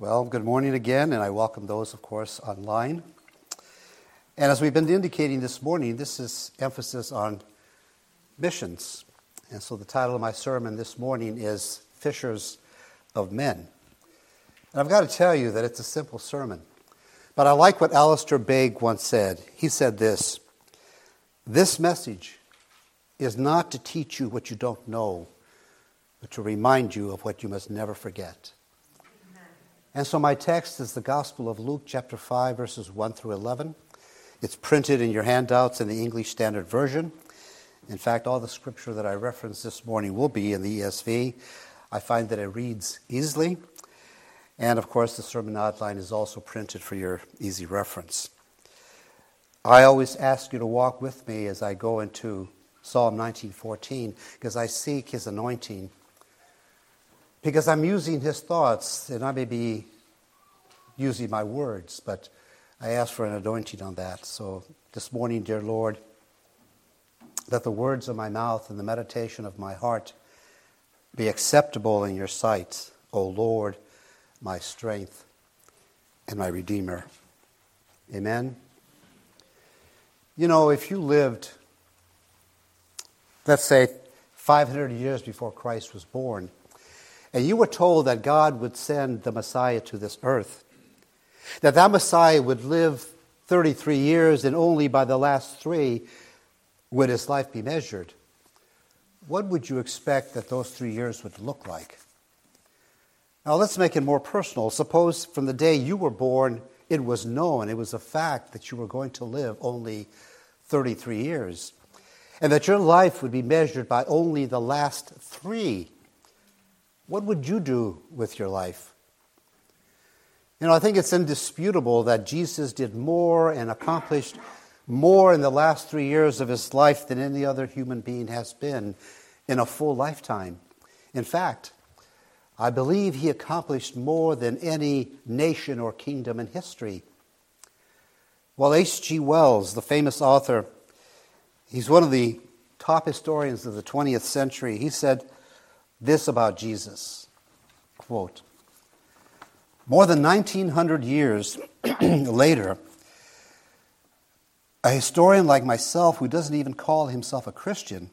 Well, good morning again, and I welcome those, of course, online. And as we've been indicating this morning, this is emphasis on missions. And so the title of my sermon this morning is Fishers of Men. And I've got to tell you that it's a simple sermon. But I like what Alistair Begg once said. He said this This message is not to teach you what you don't know, but to remind you of what you must never forget. And so my text is the Gospel of Luke, chapter 5, verses 1 through 11. It's printed in your handouts in the English Standard Version. In fact, all the scripture that I referenced this morning will be in the ESV. I find that it reads easily. And of course, the sermon outline is also printed for your easy reference. I always ask you to walk with me as I go into Psalm 19:14 because I seek his anointing because I'm using his thoughts, and I may be using my words, but I ask for an anointing on that. So this morning, dear Lord, let the words of my mouth and the meditation of my heart be acceptable in your sight, O Lord, my strength and my Redeemer. Amen. You know, if you lived, let's say, 500 years before Christ was born, and you were told that God would send the Messiah to this earth, that that Messiah would live 33 years and only by the last three would his life be measured, what would you expect that those three years would look like? Now let's make it more personal. Suppose from the day you were born, it was known, it was a fact that you were going to live only 33 years, and that your life would be measured by only the last three what would you do with your life? You know, I think it's indisputable that Jesus did more and accomplished more in the last three years of his life than any other human being has been in a full lifetime. In fact, I believe he accomplished more than any nation or kingdom in history. Well, H.G. Wells, the famous author, he's one of the top historians of the 20th century. He said, this about Jesus. Quote More than 1900 years later, a historian like myself, who doesn't even call himself a Christian,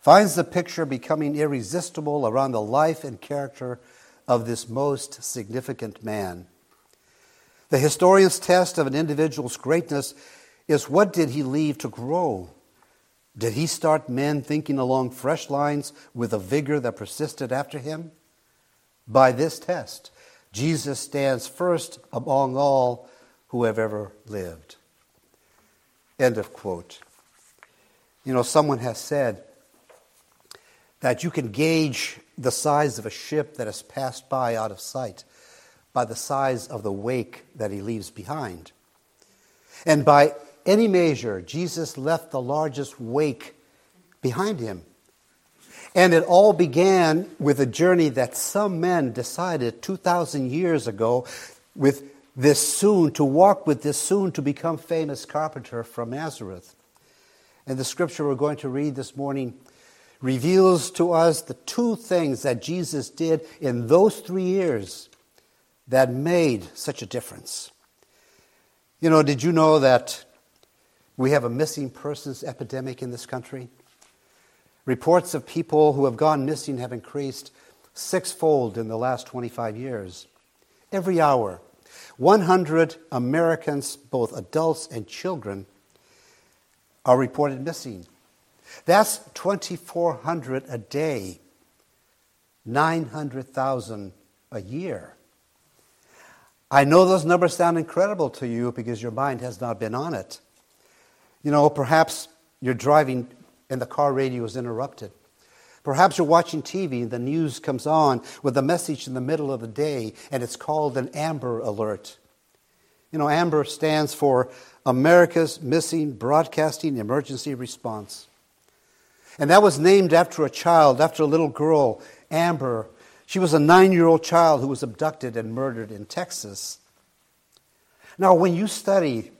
finds the picture becoming irresistible around the life and character of this most significant man. The historian's test of an individual's greatness is what did he leave to grow? Did he start men thinking along fresh lines with a vigor that persisted after him? By this test, Jesus stands first among all who have ever lived. End of quote. You know, someone has said that you can gauge the size of a ship that has passed by out of sight by the size of the wake that he leaves behind. And by any measure, Jesus left the largest wake behind him. And it all began with a journey that some men decided 2,000 years ago with this soon, to walk with this soon to become famous carpenter from Nazareth. And the scripture we're going to read this morning reveals to us the two things that Jesus did in those three years that made such a difference. You know, did you know that we have a missing persons epidemic in this country. Reports of people who have gone missing have increased sixfold in the last 25 years. Every hour, 100 Americans, both adults and children, are reported missing. That's 2,400 a day, 900,000 a year. I know those numbers sound incredible to you because your mind has not been on it. You know, perhaps you're driving and the car radio is interrupted. Perhaps you're watching TV and the news comes on with a message in the middle of the day and it's called an Amber Alert. You know, Amber stands for America's Missing Broadcasting Emergency Response. And that was named after a child, after a little girl, Amber. She was a nine year old child who was abducted and murdered in Texas. Now, when you study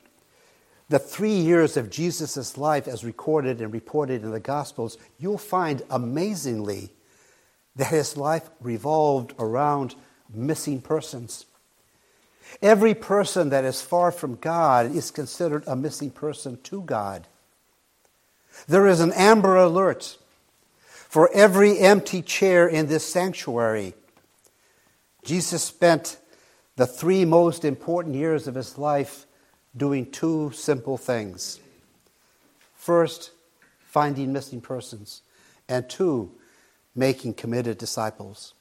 the three years of Jesus' life as recorded and reported in the Gospels, you'll find amazingly that his life revolved around missing persons. Every person that is far from God is considered a missing person to God. There is an amber alert for every empty chair in this sanctuary. Jesus spent the three most important years of his life doing two simple things. First, finding missing persons, and two, making committed disciples.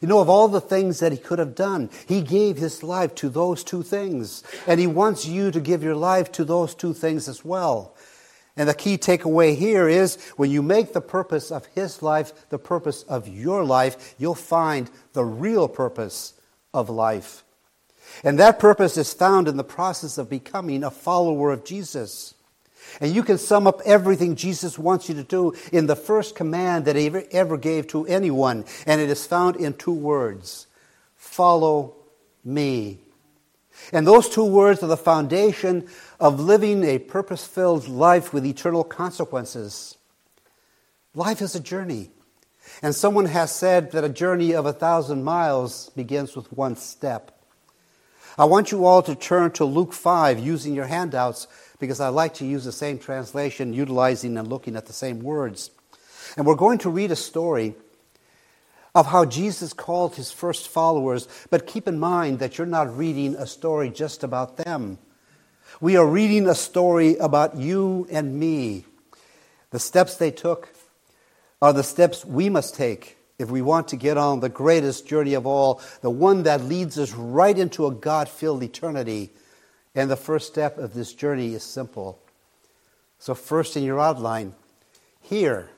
You know, of all the things that he could have done, he gave his life to those two things. And he wants you to give your life to those two things as well. And the key takeaway here is when you make the purpose of his life the purpose of your life, you'll find the real purpose of life. And that purpose is found in the process of becoming a follower of Jesus. And you can sum up everything Jesus wants you to do in the first command that he ever, gave to anyone, and it is found in two words Follow me. And those two words are the foundation of living a purpose filled life with eternal consequences. Life is a journey. And someone has said that a journey of a thousand miles begins with one step. I want you all to turn to Luke 5 using your handouts because I like to use the same translation, utilizing and looking at the same words. And we're going to read a story of how Jesus called his first followers, but keep in mind that you're not reading a story just about them. We are reading a story about you and me. The steps they took are the steps we must take if we want to get on the greatest journey of all, the one that leads us right into a God filled eternity. And the first step of this journey is simple. So, first in your outline, hear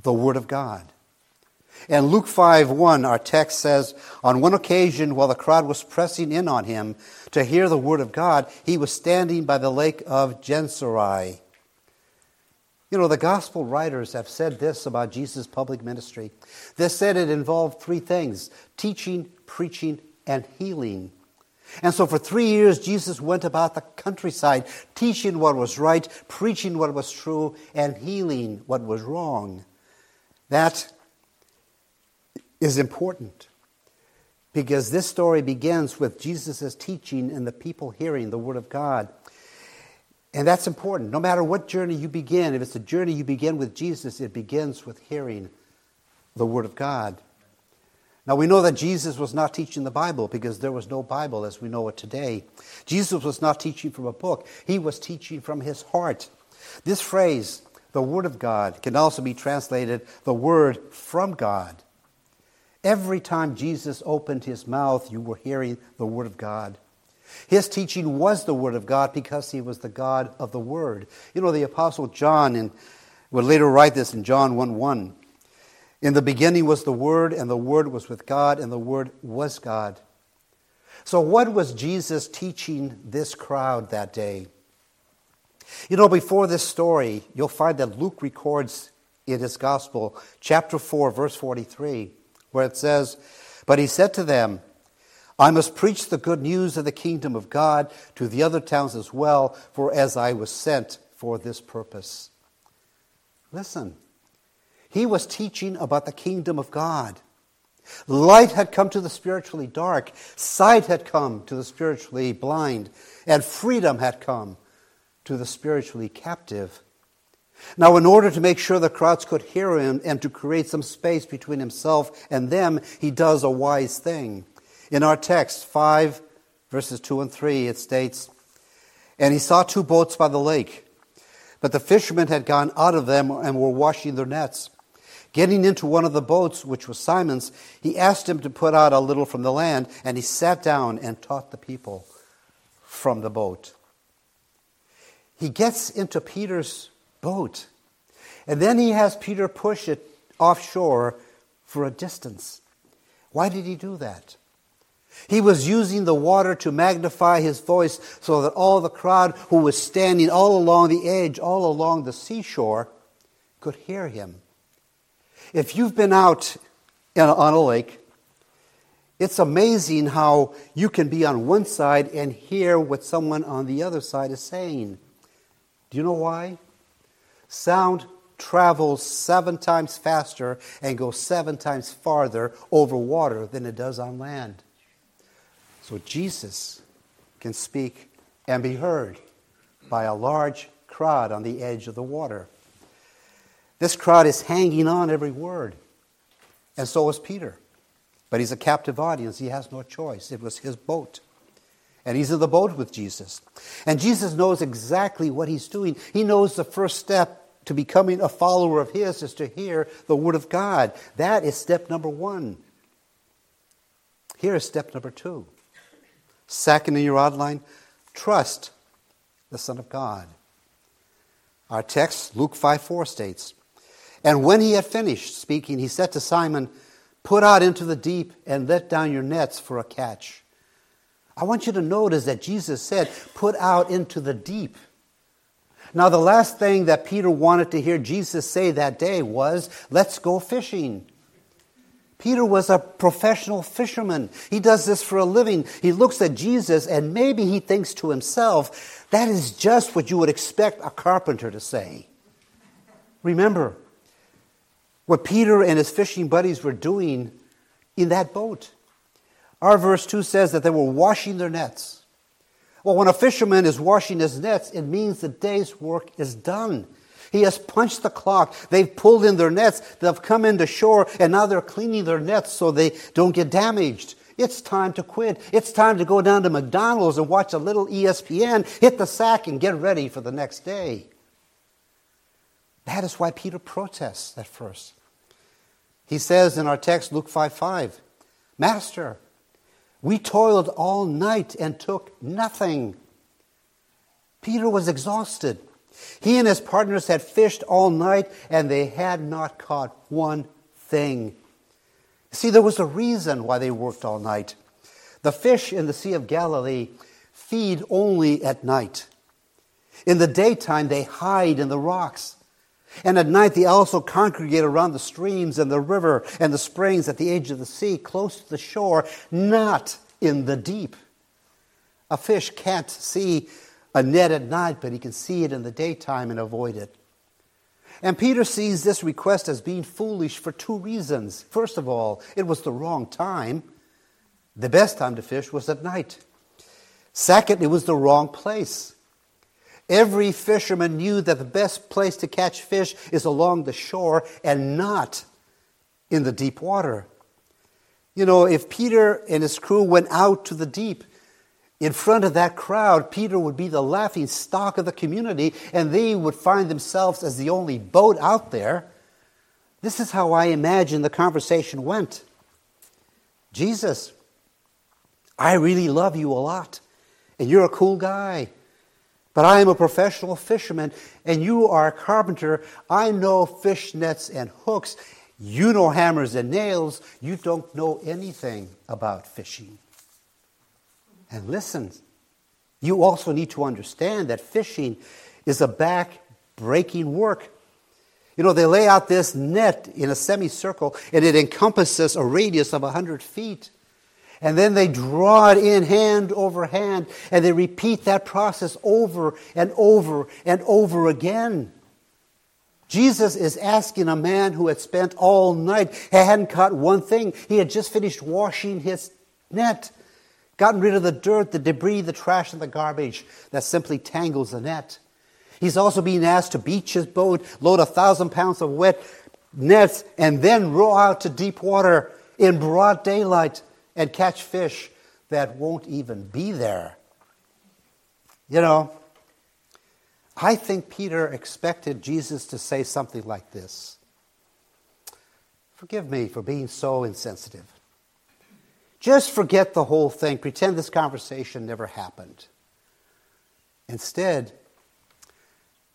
the Word of God. And Luke 5 1, our text says, On one occasion, while the crowd was pressing in on him to hear the word of God, he was standing by the lake of Gennesaret. You know, the gospel writers have said this about Jesus' public ministry. They said it involved three things teaching, preaching, and healing. And so for three years, Jesus went about the countryside, teaching what was right, preaching what was true, and healing what was wrong. That is important because this story begins with Jesus' teaching and the people hearing the Word of God. And that's important. No matter what journey you begin, if it's a journey you begin with Jesus, it begins with hearing the Word of God. Now, we know that Jesus was not teaching the Bible because there was no Bible as we know it today. Jesus was not teaching from a book, he was teaching from his heart. This phrase, the Word of God, can also be translated the Word from God. Every time Jesus opened his mouth, you were hearing the Word of God. His teaching was the Word of God because he was the God of the Word. You know, the Apostle John and would later write this in John 1 1. In the beginning was the Word, and the Word was with God, and the Word was God. So, what was Jesus teaching this crowd that day? You know, before this story, you'll find that Luke records in his Gospel, chapter 4, verse 43 where it says, But he said to them, I must preach the good news of the kingdom of God to the other towns as well, for as I was sent for this purpose. Listen, he was teaching about the kingdom of God. Light had come to the spiritually dark, sight had come to the spiritually blind, and freedom had come to the spiritually captive. Now, in order to make sure the crowds could hear him and to create some space between himself and them, he does a wise thing. In our text, 5 verses 2 and 3, it states, And he saw two boats by the lake, but the fishermen had gone out of them and were washing their nets. Getting into one of the boats, which was Simon's, he asked him to put out a little from the land, and he sat down and taught the people from the boat. He gets into Peter's boat. And then he has Peter push it offshore for a distance. Why did he do that? He was using the water to magnify his voice so that all the crowd who was standing all along the edge, all along the seashore, could hear him. If you've been out on a lake, it's amazing how you can be on one side and hear what someone on the other side is saying. Do you know why? Sound travels seven times faster and goes seven times farther over water than it does on land. So Jesus can speak and be heard by a large crowd on the edge of the water. This crowd is hanging on every word, and so is Peter. But he's a captive audience. He has no choice. It was his boat. And he's in the boat with Jesus. And Jesus knows exactly what he's doing. He knows the first step to becoming a follower of his is to hear the word of God. That is step number one. Here is step number two Second in your outline, trust the Son of God. Our text, Luke 5 4 states, And when he had finished speaking, he said to Simon, Put out into the deep and let down your nets for a catch. I want you to notice that Jesus said, Put out into the deep. Now, the last thing that Peter wanted to hear Jesus say that day was, Let's go fishing. Peter was a professional fisherman. He does this for a living. He looks at Jesus and maybe he thinks to himself, that is just what you would expect a carpenter to say. Remember what Peter and his fishing buddies were doing in that boat. Our verse 2 says that they were washing their nets. Well, when a fisherman is washing his nets, it means the day's work is done. He has punched the clock. They've pulled in their nets. They've come into shore, and now they're cleaning their nets so they don't get damaged. It's time to quit. It's time to go down to McDonald's and watch a little ESPN, hit the sack, and get ready for the next day. That is why Peter protests at first. He says in our text, Luke 5 5, Master, we toiled all night and took nothing. Peter was exhausted. He and his partners had fished all night and they had not caught one thing. See, there was a reason why they worked all night. The fish in the Sea of Galilee feed only at night. In the daytime, they hide in the rocks. And at night, they also congregate around the streams and the river and the springs at the edge of the sea, close to the shore, not in the deep. A fish can't see a net at night, but he can see it in the daytime and avoid it. And Peter sees this request as being foolish for two reasons. First of all, it was the wrong time. The best time to fish was at night. Second, it was the wrong place. Every fisherman knew that the best place to catch fish is along the shore and not in the deep water. You know, if Peter and his crew went out to the deep, in front of that crowd, Peter would be the laughing stock of the community, and they would find themselves as the only boat out there. This is how I imagine the conversation went Jesus, I really love you a lot, and you're a cool guy. But I am a professional fisherman, and you are a carpenter. I know fish nets and hooks. You know hammers and nails. You don't know anything about fishing. And listen, you also need to understand that fishing is a back breaking work. You know, they lay out this net in a semicircle and it encompasses a radius of 100 feet. And then they draw it in hand over hand and they repeat that process over and over and over again. Jesus is asking a man who had spent all night, hadn't caught one thing. He had just finished washing his net gotten rid of the dirt, the debris, the trash, and the garbage that simply tangles the net. He's also being asked to beach his boat, load a thousand pounds of wet nets, and then row out to deep water in broad daylight and catch fish that won't even be there. You know, I think Peter expected Jesus to say something like this Forgive me for being so insensitive. Just forget the whole thing. Pretend this conversation never happened. Instead,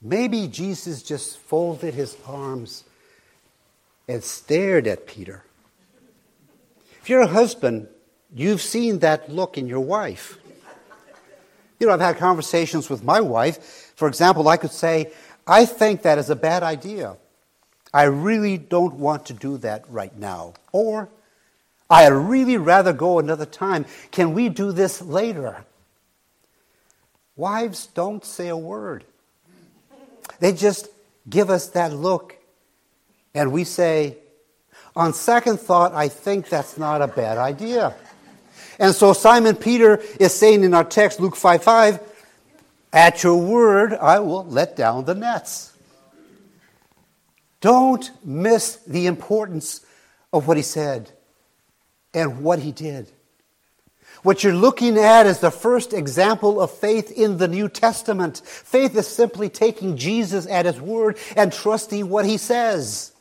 maybe Jesus just folded his arms and stared at Peter. If you're a husband, you've seen that look in your wife. You know, I've had conversations with my wife. For example, I could say, I think that is a bad idea. I really don't want to do that right now. Or, I'd really rather go another time. Can we do this later? Wives don't say a word. They just give us that look, and we say, On second thought, I think that's not a bad idea. And so Simon Peter is saying in our text, Luke 5 5, At your word, I will let down the nets. Don't miss the importance of what he said and what he did. What you're looking at is the first example of faith in the New Testament. Faith is simply taking Jesus at his word and trusting what he says.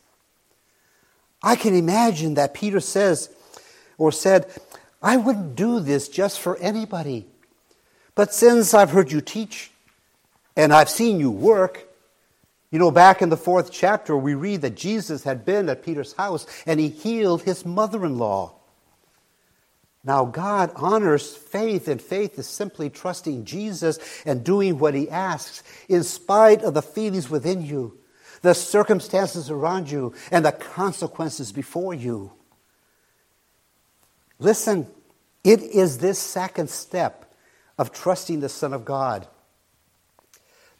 I can imagine that Peter says or said, I wouldn't do this just for anybody. But since I've heard you teach and I've seen you work, you know, back in the fourth chapter, we read that Jesus had been at Peter's house and he healed his mother in law. Now, God honors faith, and faith is simply trusting Jesus and doing what he asks in spite of the feelings within you, the circumstances around you, and the consequences before you. Listen, it is this second step of trusting the Son of God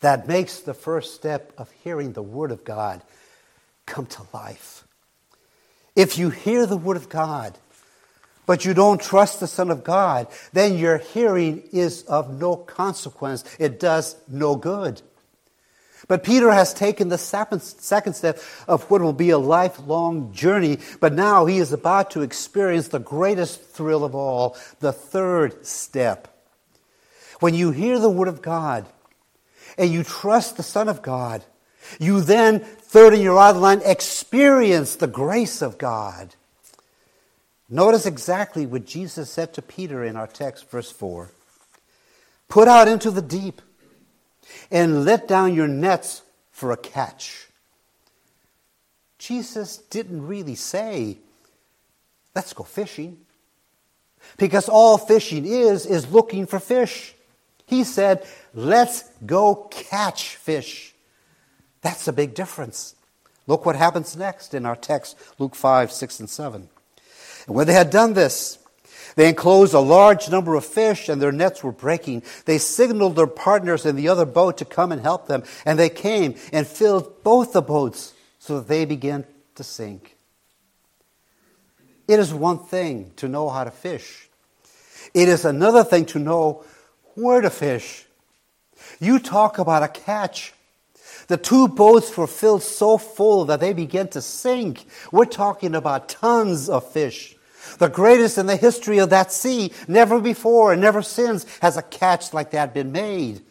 that makes the first step of hearing the Word of God come to life. If you hear the Word of God, but you don't trust the Son of God, then your hearing is of no consequence. It does no good. But Peter has taken the second step of what will be a lifelong journey, but now he is about to experience the greatest thrill of all, the third step. When you hear the Word of God and you trust the Son of God, you then, third in your outline, experience the grace of God. Notice exactly what Jesus said to Peter in our text, verse 4 Put out into the deep and let down your nets for a catch. Jesus didn't really say, let's go fishing. Because all fishing is, is looking for fish. He said, let's go catch fish. That's a big difference. Look what happens next in our text, Luke 5, 6, and 7. And when they had done this, they enclosed a large number of fish, and their nets were breaking. They signaled their partners in the other boat to come and help them, and they came and filled both the boats so that they began to sink. It is one thing to know how to fish, it is another thing to know where to fish. You talk about a catch. The two boats were filled so full that they began to sink. We're talking about tons of fish. The greatest in the history of that sea. Never before and never since has a catch like that been made.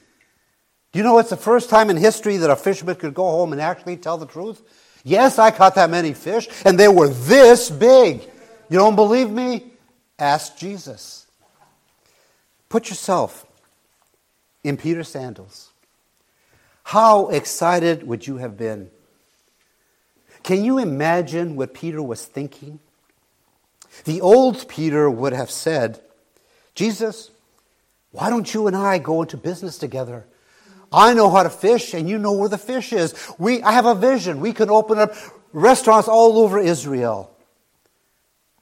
Do you know it's the first time in history that a fisherman could go home and actually tell the truth? Yes, I caught that many fish, and they were this big. You don't believe me? Ask Jesus. Put yourself in Peter's sandals. How excited would you have been? Can you imagine what Peter was thinking? The old Peter would have said, Jesus, why don't you and I go into business together? I know how to fish and you know where the fish is. We, I have a vision. We can open up restaurants all over Israel.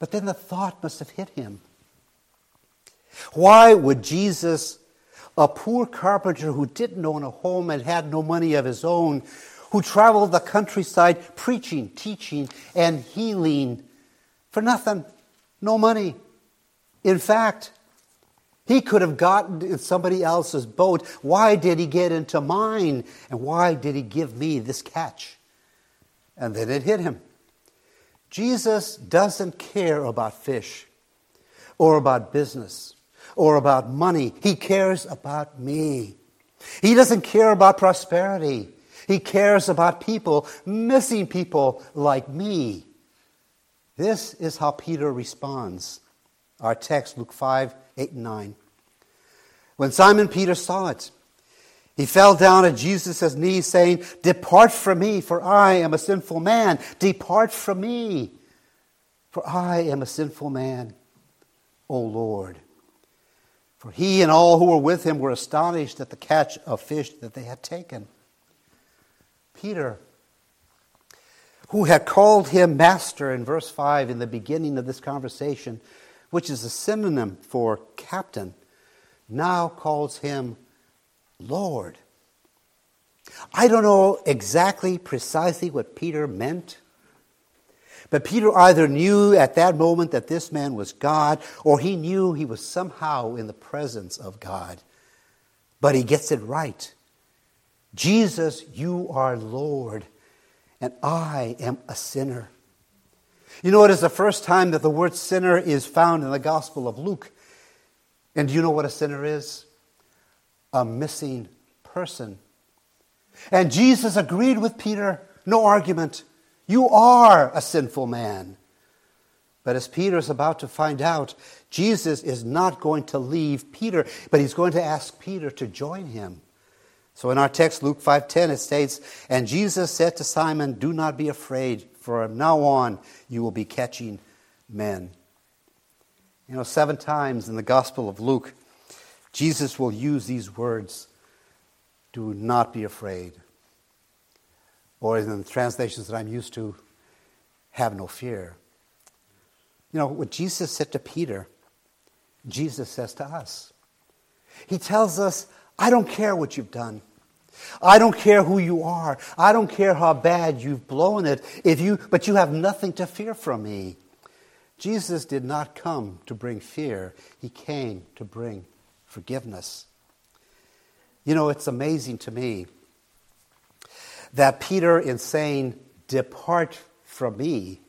But then the thought must have hit him. Why would Jesus, a poor carpenter who didn't own a home and had no money of his own, who traveled the countryside preaching, teaching, and healing for nothing, no money. In fact, he could have gotten in somebody else's boat. Why did he get into mine? And why did he give me this catch? And then it hit him. Jesus doesn't care about fish or about business or about money. He cares about me. He doesn't care about prosperity. He cares about people, missing people like me. This is how Peter responds. Our text, Luke 5 8 and 9. When Simon Peter saw it, he fell down at Jesus' knees, saying, Depart from me, for I am a sinful man. Depart from me, for I am a sinful man, O Lord. For he and all who were with him were astonished at the catch of fish that they had taken. Peter who had called him master in verse 5 in the beginning of this conversation, which is a synonym for captain, now calls him Lord. I don't know exactly precisely what Peter meant, But Peter either knew at that moment that this man was God, or he knew he was somehow in the presence of God. But he gets it right. Jesus, you are Lord, and I am a sinner. You know, it is the first time that the word sinner is found in the Gospel of Luke. And do you know what a sinner is? A missing person. And Jesus agreed with Peter, no argument. You are a sinful man. But as Peter is about to find out, Jesus is not going to leave Peter, but he's going to ask Peter to join him. So in our text, Luke 5:10, it states, And Jesus said to Simon, Do not be afraid, for from now on you will be catching men. You know, seven times in the Gospel of Luke, Jesus will use these words do not be afraid. Or in the translations that I'm used to, have no fear. You know, what Jesus said to Peter, Jesus says to us. He tells us, I don't care what you've done. I don't care who you are. I don't care how bad you've blown it. If you, but you have nothing to fear from me. Jesus did not come to bring fear. He came to bring forgiveness. You know, it's amazing to me that Peter, in saying, Depart from me,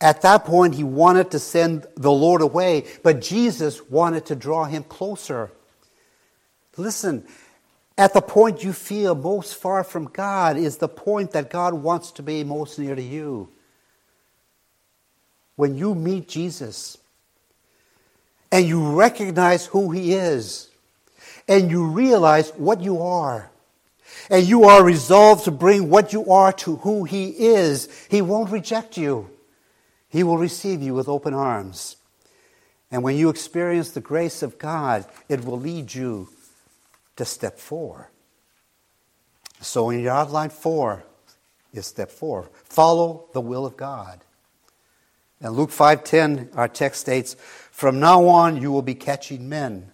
at that point he wanted to send the Lord away, but Jesus wanted to draw him closer. Listen, at the point you feel most far from God is the point that God wants to be most near to you. When you meet Jesus and you recognize who He is and you realize what you are and you are resolved to bring what you are to who He is, He won't reject you. He will receive you with open arms. And when you experience the grace of God, it will lead you to step four. So in your outline four is step four. Follow the will of God. And Luke 5:10, our text states, "From now on you will be catching men."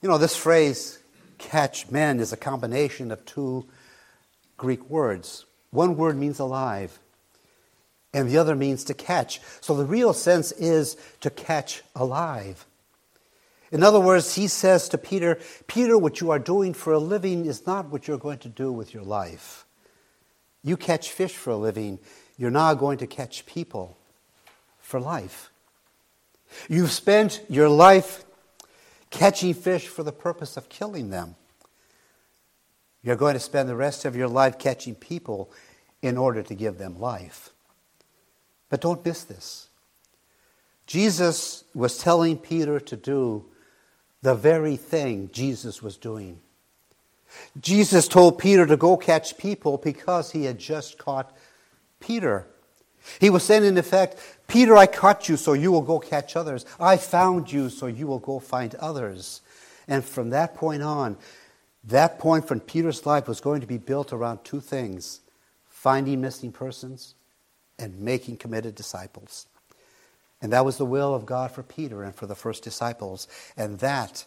You know, this phrase, catch men, is a combination of two Greek words. One word means alive, and the other means to catch. So the real sense is to catch alive. In other words, he says to Peter, Peter, what you are doing for a living is not what you're going to do with your life. You catch fish for a living, you're now going to catch people for life. You've spent your life catching fish for the purpose of killing them. You're going to spend the rest of your life catching people in order to give them life. But don't miss this. Jesus was telling Peter to do the very thing Jesus was doing. Jesus told Peter to go catch people because he had just caught Peter. He was saying, in effect, Peter, I caught you so you will go catch others. I found you so you will go find others. And from that point on, that point from Peter's life was going to be built around two things finding missing persons and making committed disciples. And that was the will of God for Peter and for the first disciples. And that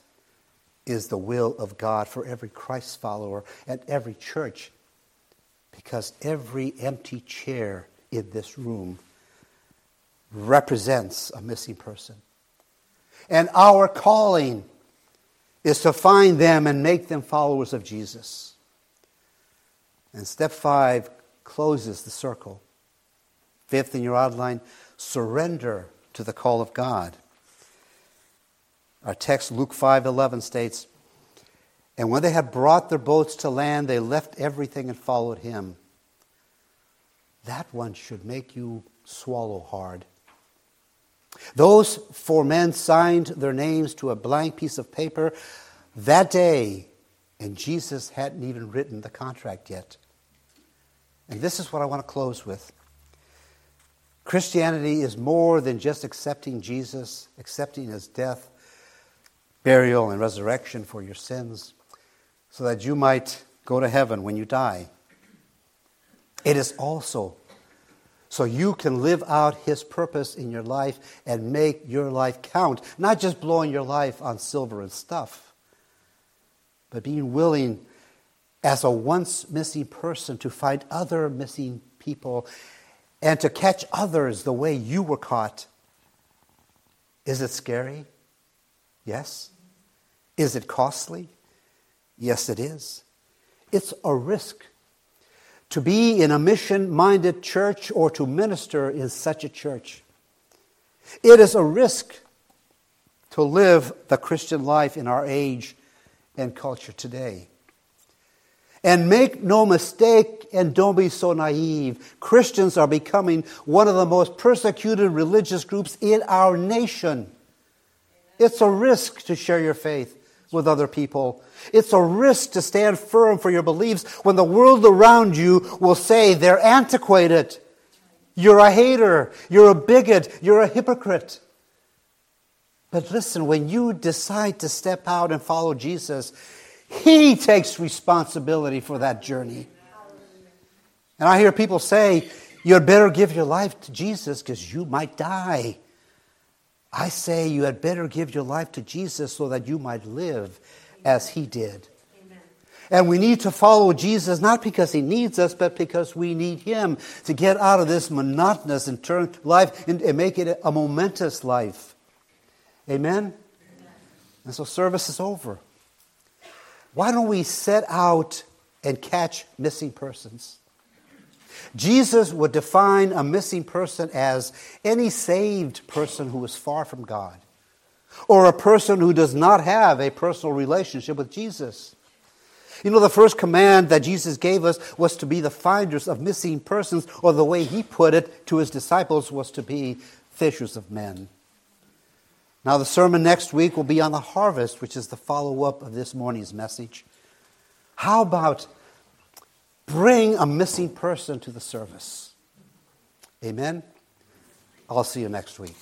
is the will of God for every Christ follower and every church. Because every empty chair in this room represents a missing person. And our calling is to find them and make them followers of Jesus. And step five closes the circle. Fifth in your outline, surrender to the call of God. Our text, Luke 5:11, states, "And when they had brought their boats to land, they left everything and followed him." That one should make you swallow hard. Those four men signed their names to a blank piece of paper that day, and Jesus hadn't even written the contract yet. And this is what I want to close with. Christianity is more than just accepting Jesus, accepting his death, burial, and resurrection for your sins, so that you might go to heaven when you die. It is also so you can live out his purpose in your life and make your life count, not just blowing your life on silver and stuff, but being willing as a once missing person to find other missing people and to catch others the way you were caught. Is it scary? Yes. Is it costly? Yes, it is. It's a risk. To be in a mission minded church or to minister in such a church. It is a risk to live the Christian life in our age and culture today. And make no mistake and don't be so naive. Christians are becoming one of the most persecuted religious groups in our nation. It's a risk to share your faith with other people. It's a risk to stand firm for your beliefs when the world around you will say they're antiquated. You're a hater. You're a bigot. You're a hypocrite. But listen, when you decide to step out and follow Jesus, He takes responsibility for that journey. And I hear people say, you'd better give your life to Jesus because you might die. I say you had better give your life to Jesus so that you might live as He did. And we need to follow Jesus not because he needs us, but because we need him to get out of this monotonous and turn life and make it a momentous life. Amen? Amen? And so service is over. Why don't we set out and catch missing persons? Jesus would define a missing person as any saved person who is far from God, or a person who does not have a personal relationship with Jesus. You know, the first command that Jesus gave us was to be the finders of missing persons, or the way he put it to his disciples was to be fishers of men. Now, the sermon next week will be on the harvest, which is the follow up of this morning's message. How about bring a missing person to the service? Amen? I'll see you next week.